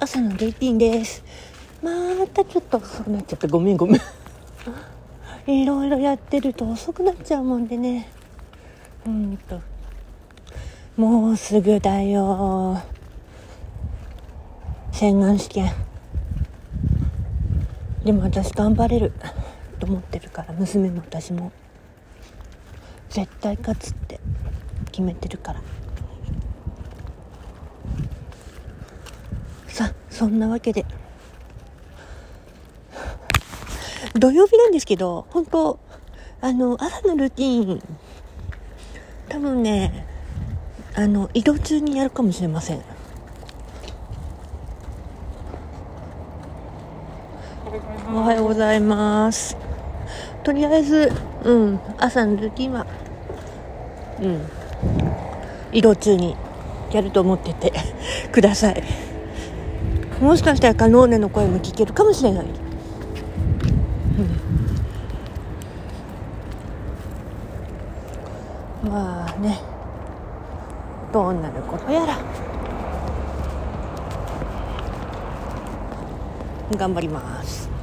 朝のルーティンです。またちょっと遅くなっちゃった。ごめんごめん。いろいろやってると遅くなっちゃうもんでね。うんと。もうすぐだよ。洗顔試験。でも私頑張れる。と思ってるから娘も私も。絶対勝つって決めてるからさそんなわけで。土曜日なんですけど本当あの朝のルーティン。多分ねあの移動中にやるかもしれません。おはようございます。とりあえずうん朝のルーティンはうん移動中にやると思っててください。もしかしたらカノーネの声も聞けるかもしれない、うん、まあね。どうなることやら。頑張ります。